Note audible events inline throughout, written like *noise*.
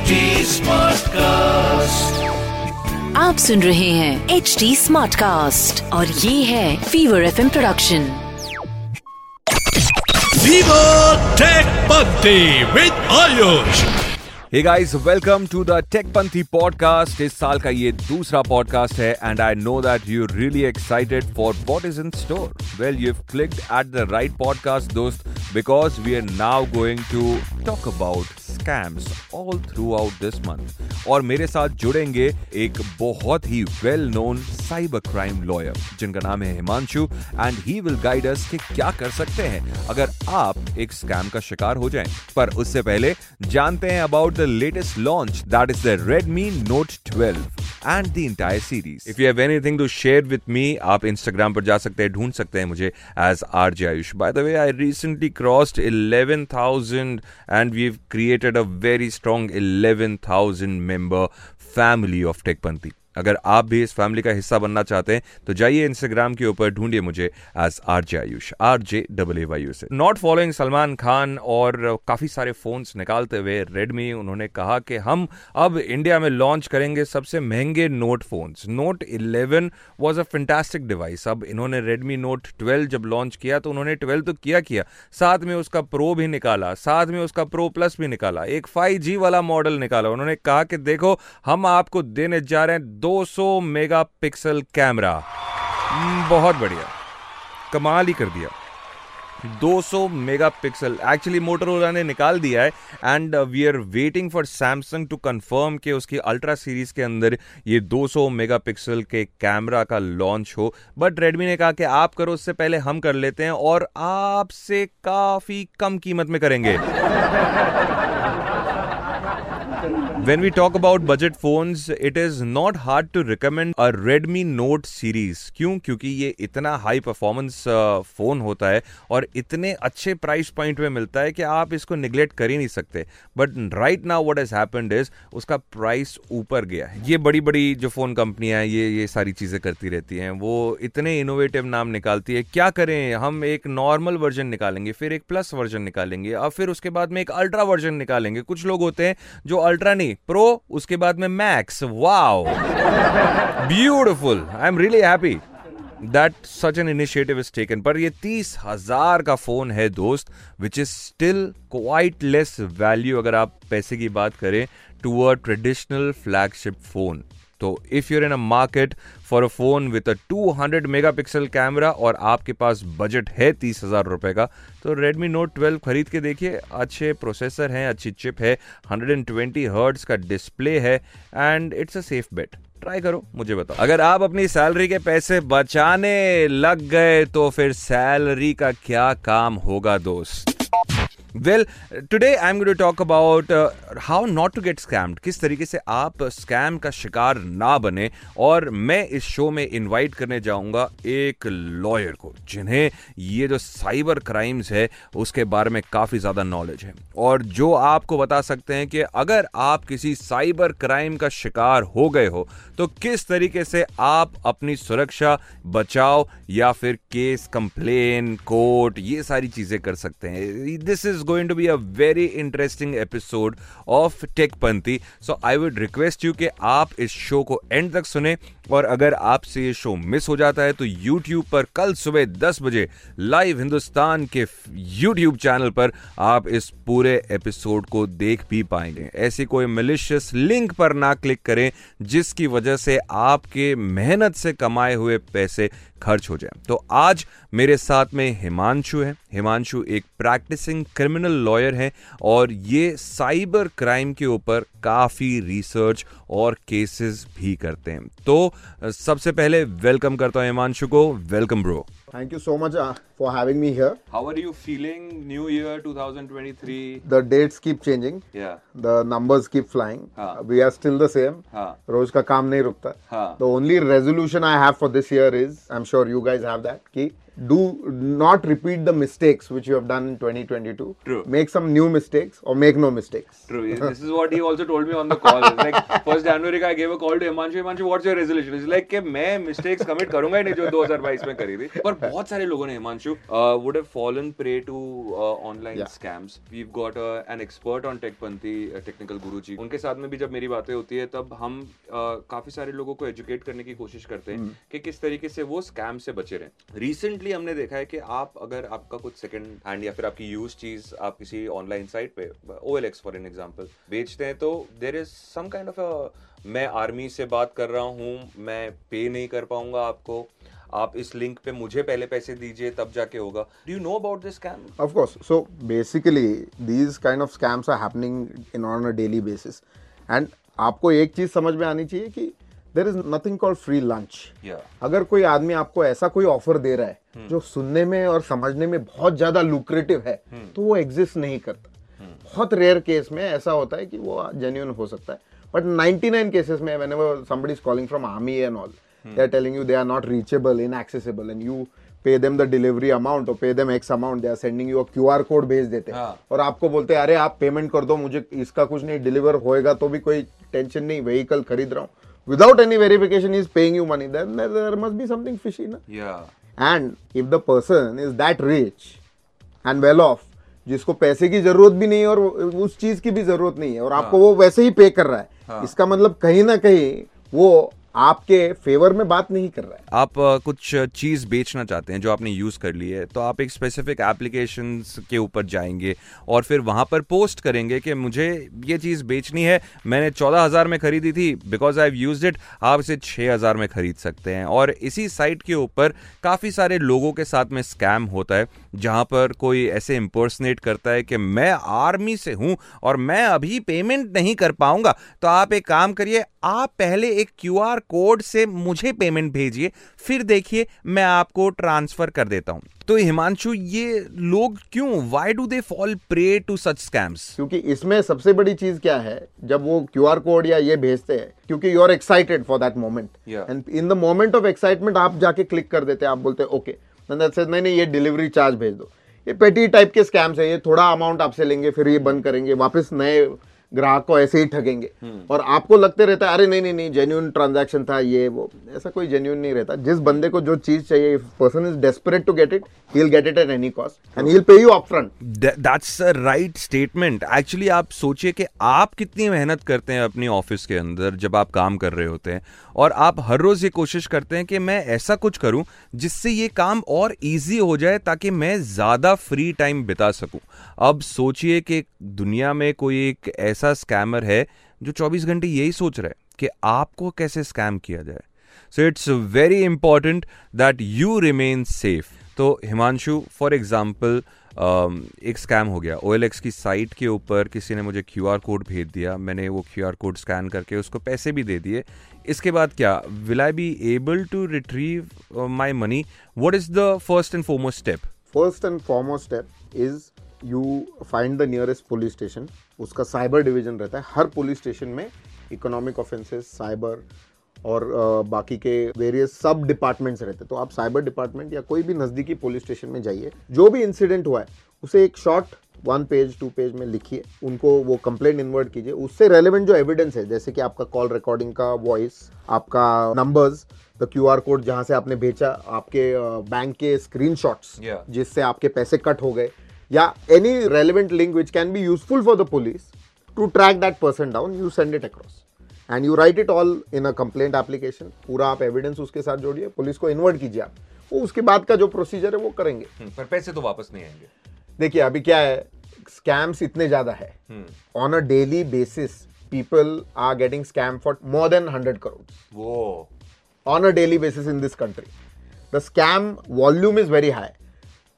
HD Smartcast. आप सुन रहे हैं एच डी स्मार्ट कास्ट और ये है fever F production Viva Tech Bhakti with Ayush. Hey guys, welcome to the TechPanthi podcast. इस साल का ये दूसरा podcast है and I know that you're really excited for what is in store. Well, you've clicked at the right podcast, दोस्त, because we are now going to talk about all throughout this month और मेरे साथ जुड़ेंगे एक बहुत ही well known cyber crime lawyer जिनका नाम है Himanshu and he will guide us कि क्या कर सकते हैं अगर आप एक स्कैम का शिकार हो जाएँ। पर उससे पहले जानते हैं about the latest launch that is the Redmi Note 12 and the entire series if you have anything to share with me आप इंस्टाग्राम पर जा सकते हैं, ढूंढ सकते हैं मुझे as R J Ayush by the way I recently crossed 11000 and we have created a very strong 11000 member family of Techpanthi अगर आप भी इस फैमिली का हिस्सा बनना चाहते हैं तो जाइए इंस्टाग्राम के ऊपर, ढूंढिए मुझे as R J Ayush R J double A से नॉट फॉलोइंग सलमान खान और काफ़ी सारे फोन्स निकालते हुए रेडमी उन्होंने कहा कि हम अब इंडिया में लॉन्च करेंगे सबसे महँगे Note phones Note 11 was a fantastic device अब इन्होंने रेडमी नोट 12 जब लॉन्च किया तो उन्होंने 12 तो किया किया। साथ में उसका प्रो भी निकाला, साथ में उसका प्रो प्लस भी निकाला। एक 5G वाला मॉडल निकाला। उन्होंने कहा कि देखो, हम आपको देने जा रहे हैं 200 मेगापिक्सल कैमरा। बहुत बढ़िया। कमाल ही कर दिया। 200 मेगापिक्सल। एक्चुअली मोटरोला ने निकाल दिया है and we are waiting for Samsung to confirm कि उसकी अल्ट्रा सीरीज़ के अंदर ये 200 मेगापिक्सल के कैमरा का लॉन्च हो। बट रेडमी ने कहा कि आप करो, उससे पहले हम कर लेते हैं, और आपसे काफ़ी कम कीमत में करेंगे। When we talk about budget phones, it is not hard to recommend a Redmi Note series. क्यों? क्योंकि ये इतना हाई परफॉर्मेंस फ़ोन होता है और इतने अच्छे प्राइस पॉइंट में मिलता है कि आप इसको निगलेक्ट कर ही नहीं सकते। But right now what has happened is उसका प्राइस ऊपर गया है। ये बड़ी बड़ी जो फ़ोन कंपनियाँ हैं ये ये सारी चीज़ें करती रहती हैं। वो इतने इनोवेटिव नाम निकालती है। क्या करें? हम एक नॉर्मल वर्जन निकालेंगे फिर एक प्लस वर्जन निकालेंगे और फिर उसके बाद में एक अल्ट्रा वर्जन निकालेंगे। कुछ लोग होते हैं जो अल्ट्रा नहीं प्रो उसके बाद में max wow beautiful I am really happy that such an initiative is taken पर ये तीस हज़ार का फ़ोन है, दोस्त which is still quite less value अगर आप पैसे की बात करें to a traditional flagship phone तो if you're in a market for a phone with a 200 megapixel camera और आपके पास बजट है तीस हज़ार रुपए का तो Redmi Note 12 खरीद के देखिए, अच्छे प्रोसेसर हैं, अच्छी चिप है 120 हर्ट्ज का डिस्प्ले है and it's a safe bet try करो, मुझे बताओ। अगर आप अपनी सैलरी के पैसे बचाने लग गए तो फिर सैलरी का क्या काम होगा, दोस्त? Well today I am going to talk about how not to get scammed किस तरीके से आप स्कैम का शिकार ना बने और मैं इस शो में इनवाइट करने जाऊँगा एक लॉयर को, जिन्हें ये जो साइबर क्राइम्स है, उसके बारे में काफ़ी ज़्यादा नॉलेज है। और जो आपको बता सकते हैं कि अगर आप किसी साइबर क्राइम का शिकार हो गए हो तो किस तरीके से आप अपनी सुरक्षा बचाव या फिर केस कंप्लेन कोर्ट ये सारी चीज़ें कर सकते हैं। This is going to be a very interesting episode of Tech Panthi so I would request you कि आप इस शो को एंड तक सुने और अगर आपसे ये शो मिस हो जाता है तो YouTube पर कल सुबह 10 बजे लाइव हिंदुस्तान के YouTube चैनल पर आप इस पूरे एपिसोड को देख भी पाएँगे। ऐसी कोई मिलिशियस लिंक पर ना क्लिक करें, जिसकी वजह से आपके मेहनत से कमाए हुए पैसे खर्च हो जाए। तो आज मेरे साथ में हिमांशु है। हिमांशु एक प्रैक्टिसिंग क्रिमिनल लॉयर है और ये साइबर क्राइम के ऊपर काफ़ी रिसर्च और केसेस भी करते हैं। तो सबसे पहले वेलकम करता हूँ हिमांशु को। Welcome bro Thank you so much uh, for having me here. How are you feeling? New year 2023. The dates keep changing. Yeah. The numbers keep flying. हाँ. We are still the same. हाँ. रोज का काम नहीं रुकता. हाँ. The only resolution I have for this year is, I'm sure you guys have that, कि do not repeat the mistakes which you have done in 2022. True. Make some new mistakes or make no mistakes. True. This is what he also told me on the call. Like first January I gave a call to Himanshu. Himanshu, what's your resolution? It's like कि मैं mistakes commit करूँगा ही नहीं जो 2022 में करी थी. पर बहुत सारे लोगों ने Himanshu uh, would have fallen prey to online Yeah. scams. We've scams we got an expert on Techpanthi Technical Guruji उनके साथ में भी जब मेरी बातें होती है तब हम uh, काफ़ी सारे लोगों को एजुकेट करने की कोशिश करते हैं कि किस तरीके से वो स्कैम से बचे रहें रिसेंटली हमने देखा है कि आप अगर आपका कुछ सेकंड हैंड या फिर आपकी यूज़ चीज़ आप किसी ऑनलाइन साइट पे O L X for an example बेचते हैं तो there is some kind of मैं आर्मी से बात कर रहा हूँ मैं पे नहीं कर पाऊँगा आपको आप इस लिंक पे मुझे पहले पैसे दीजिए तब जाके होगा do you know about this scam Of course. So basically, these kind of scams are happening in on a daily basis. And आपको एक चीज़ समझ में आनी चाहिए कि there is nothing called free lunch अगर कोई आदमी आपको ऐसा कोई ऑफ़र दे रहा है hmm. जो सुनने में और समझने में बहुत ज़्यादा लुक्रेटिव है hmm. तो वो एग्जिस्ट नहीं करता hmm. बहुत रेयर केस में ऐसा होता है कि वो जेन्यून हो सकता है बट 99 केसेस में whenever somebody is calling from army and all they are telling you they are not reachable inaccessible and you pay them the delivery amount or pay them x amount they are sending you a qr code भेज देते हैं हाँ। और आपको बोलते हैं अरे आप पेमेंट कर दो मुझे इसका कुछ नहीं डिलीवर होएगा तो भी कोई टेंशन नहीं व्हीकल खरीद रहा हूँ without any verification is paying you money then there must be something fishy ना या and if the person is that rich and well off जिसको पैसे की ज़रूरत भी नहीं है और उस चीज़ की भी ज़रूरत नहीं है और आपको वो वैसे ही पे कर रहा है। इसका मतलब कहीं ना कहीं वो आपके फेवर में बात नहीं कर रहा है। आप कुछ चीज़ बेचना चाहते हैं जो आपने यूज़ कर ली है तो आप एक स्पेसिफिक एप्लीकेशन के ऊपर जाएँगे और फिर वहाँ पर पोस्ट करेंगे कि मुझे ये चीज़ बेचनी है, मैंने चौदह हज़ार में खरीदी थी बिकॉज़ आई यूज़ इट आप इसे छह हज़ार में खरीद सकते हैं। और इसी साइट के ऊपर काफ़ी सारे लोगों के साथ में स्कैम होता है जहाँ पर कोई ऐसे इम्पर्सनेट करता है कि मैं आर्मी से हूँ और मैं अभी पेमेंट नहीं कर पाऊँगा। तो आप एक काम करिए आप पहले एक क्यूआर कोड से मुझे पेमेंट भेजिए फिर देखिए मैं आपको ट्रांसफ़र कर देता हूँ। तो हिमांशु ये लोग क्यों why do they fall prey to such scams क्योंकि इसमें सबसे बड़ी चीज़ क्या है जब वो क्यू आर कोड या ये भेजते हैं क्योंकि you are excited for that moment and in the moment of excitement आप जाके क्लिक कर देते हैं आप बोलते हैं ओके नहीं नहीं, ये डिलीवरी चार्ज भेज दो। ये पेटी टाइप के स्कैम्स है। ये थोड़ा अमाउंट आपसे लेंगे, फिर ये बंद करेंगे, वापस नए ग्राहक को ऐसे ही ठगेंगे। और आपको लगते रहता है अरे नहीं नहीं नहीं जेन्यून ट्रांजैक्शन था ये वो। ऐसा कोई जेन्यून नहीं रहता। जिस बंदे को जो चीज़ चाहिए if person is desperate to get it he will get it at any cost and he will pay you upfront that's a right statement actually आप सोचिए कि आप कितनी मेहनत करते हैं अपनी ऑफ़िस के अंदर जब आप काम कर रहे होते हैं और आप हर रोज ये कोशिश करते हैं कि मैं ऐसा कुछ करूँ जिससे ये काम और इजी हो जाए ताकि मैं ज़्यादा फ्री टाइम बिता सकूँ। अब सोचिए कि दुनिया में कोई एक ऐसा स्कैमर है जो 24 घंटे यही सोच रहा है कि आपको कैसे स्कैम किया जाए। So it's very important that you remain safe तो हिमांशु फॉर एग्ज़ाम्पल एक स्कैम हो गया। OLX की साइट के ऊपर किसी ने मुझे QR कोड भेज दिया। मैंने वो QR कोड स्कैन करके उसको पैसे भी दे दिए। इसके बाद क्या? Will I be able to retrieve my money what is the first and foremost step first and foremost step is you find the nearest police station उसका साइबर डिवीज़न रहता है। हर पुलिस स्टेशन में इकोनॉमिक ऑफेंसेस साइबर और बाकी के various सब departments रहते हैं। तो आप साइबर डिपार्टमेंट या कोई भी नज़दीकी पुलिस स्टेशन में जाइए जो भी इंसिडेंट हुआ है उसे एक short one page two page में लिखिए उनको वो कंप्लेंट इन्वर्ट कीजिए। उससे रेलेवेंट जो एविडेंस है जैसे कि आपका कॉल रिकॉर्डिंग का वॉइस आपका numbers the Q R code जहाँ से आपने भेजा आपके बैंक के स्क्रीनशॉट्स Yeah. जिससे आपके पैसे कट हो गए। या any relevant link which can be useful for the police to track that person down you send it across and you write it all in a complaint application पूरा आप evidence उसके साथ जोड़िए पुलिस को invert कीजिए आप। वो उसके बाद का जो प्रोसीजर है वो करेंगे। पर पैसे तो वापस नहीं आएँगे। देखिए अभी क्या है स्कैम्स इतने ज़्यादा है। On a daily basis people are getting scam for more than hundred crore वो। On a daily basis in this country. The scam volume is very high.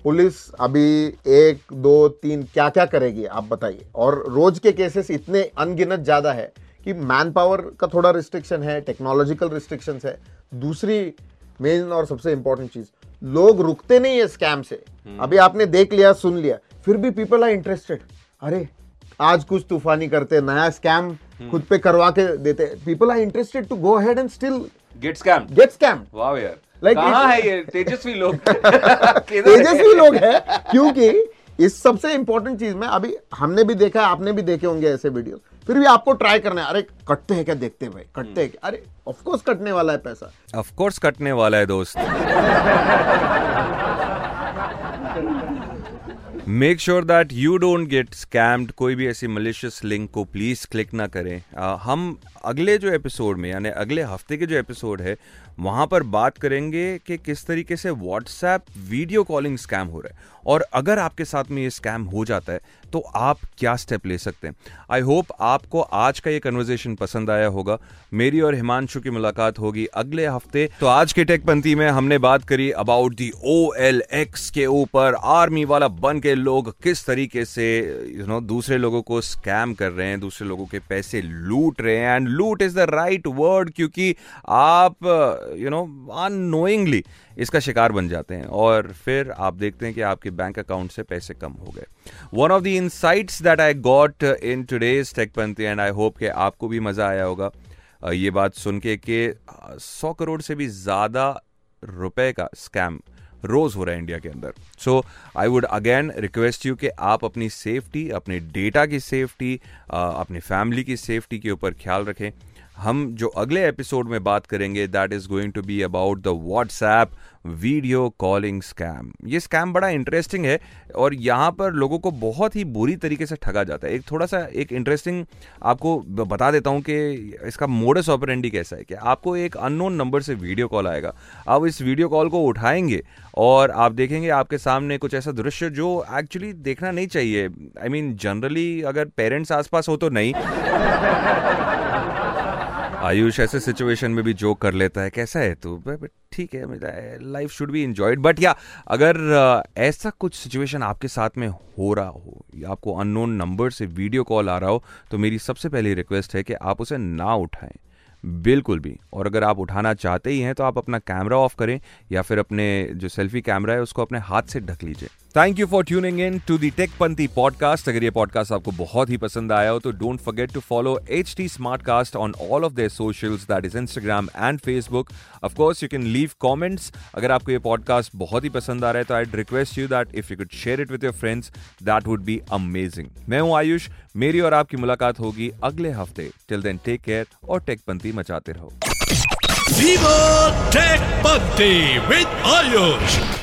Police अभी एक दो तीन क्या क्या करेगी आप बताइए। और रोज के केसेस इतने अनगिनत ज़्यादा है कि मैन पावर का थोड़ा रिस्ट्रिक्शन है टेक्नोलॉजिकल रिस्ट्रिक्शन है। दूसरी मेन और सबसे इंपॉर्टेंट चीज़ लोग रुकते नहीं है स्कैम से। अभी आपने देख लिया सुन लिया फिर भी पीपल आर इंटरेस्टेड अरे आज कुछ तूफानी करते नया स्कैम खुद पे करवा के देते। People are interested to go head and still get scam get scam वाह यार Like कहाँ है ये? तेजस्वी लोग। *laughs* है? तेजस्वी लोग है क्योंकि इस सबसे इंपॉर्टेंट चीज़ में अभी हमने भी देखा आपने भी देखे होंगे ऐसे वीडियो फिर भी आपको ट्राई करना है। अरे कटते हैं क्या? देखते हैं भाई कटते हैं क्या? अरे ऑफ़ कोर्स कटने वाला है पैसा। ऑफ़ कोर्स कटने वाला है दोस्त। Make sure that you don't get scammed कोई भी ऐसी मलिशियस लिंक को प्लीज़ क्लिक ना करें। आ, हम अगले जो एपिसोड में यानी अगले हफ़्ते के जो एपिसोड है वहाँ पर बात करेंगे कि किस तरीके से व्हाट्सएप वीडियो कॉलिंग स्कैम हो रहा है। और अगर आपके साथ में ये स्कैम हो जाता है तो आप क्या स्टेप ले सकते हैं? आई होप आपको आज का ये कन्वर्जेशन पसंद आया होगा। मेरी और हिमांशु की मुलाकात होगी अगले हफ़्ते। तो आज के टेकपंथी में हमने बात करी about the O L X के ऊपर। आर्मी वाला बन के लोग किस तरीके से यू you नो know, दूसरे लोगों को स्कैम कर रहे हैं दूसरे लोगों के पैसे लूट रहे हैं। एंड लूट इज़ द राइट वर्ड क्योंकि आप यू नो अनोइंगली इसका शिकार बन जाते हैं। और फिर आप देखते हैं कि आपके बैंक अकाउंट से पैसे कम हो गए। One of the insights that I got in today's Techpanthi and I hope कि आपको भी मज़ा आया होगा ये बात सुन के कि सौ करोड़ से भी ज़्यादा रुपए का स्कैम रोज हो रहा है इंडिया के अंदर। So I would again request you कि आप अपनी सेफ्टी अपने डेटा की सेफ्टी अपनी फैमिली की सेफ्टी के ऊपर ख्याल रखें। हम जो अगले एपिसोड में बात करेंगे that is going to be about the WhatsApp video calling scam ये स्कैम बड़ा इंटरेस्टिंग है और यहाँ पर लोगों को बहुत ही बुरी तरीके से ठगा जाता है। एक थोड़ा सा एक इंटरेस्टिंग आपको बता देता हूँ कि इसका मोडस ऑपरेंडी कैसा है कि आपको एक अननोन नंबर से वीडियो कॉल आएगा। आप इस वीडियो कॉल को उठाएँगे और आप देखेंगे आपके सामने कुछ ऐसा दृश्य जो एक्चुअली देखना नहीं चाहिए। आई मीन जनरली अगर पेरेंट्स आसपास हो तो नहीं। आयुष ऐसे सिचुएशन में भी जोक कर लेता है, कैसा है तू? ठीक है life should be enjoyed but या अगर ऐसा कुछ सिचुएशन आपके साथ में हो रहा हो, या आपको अननोन नंबर से वीडियो कॉल आ रहा हो तो मेरी सबसे पहली रिक्वेस्ट है कि आप उसे ना उठाएँ। बिल्कुल भी। और अगर आप उठाना चाहते ही हैं तो आप अपना कैमरा ऑफ़ करें, या फिर अपने जो सेल्फी कैमरा है, उसको अपने हाथ से ढक लीजिए। Thank you for tuning in to the Tech Panthi podcast अगर ये पॉडकास्ट आपको बहुत ही पसंद आया हो तो don't forget to follow H T smart cast on all of their socials that is Instagram and Facebook of course you can leave comments अगर आपको ये पॉडकास्ट बहुत ही पसंद आ रहा है तो I request you that if you could share it with your friends that would be amazing मैं हूँ आयुष, मेरी और आपकी मुलाकात होगी अगले हफ़्ते। टिल देन टेक केयर और टेकपंथी मचाते रहो। विद आयुष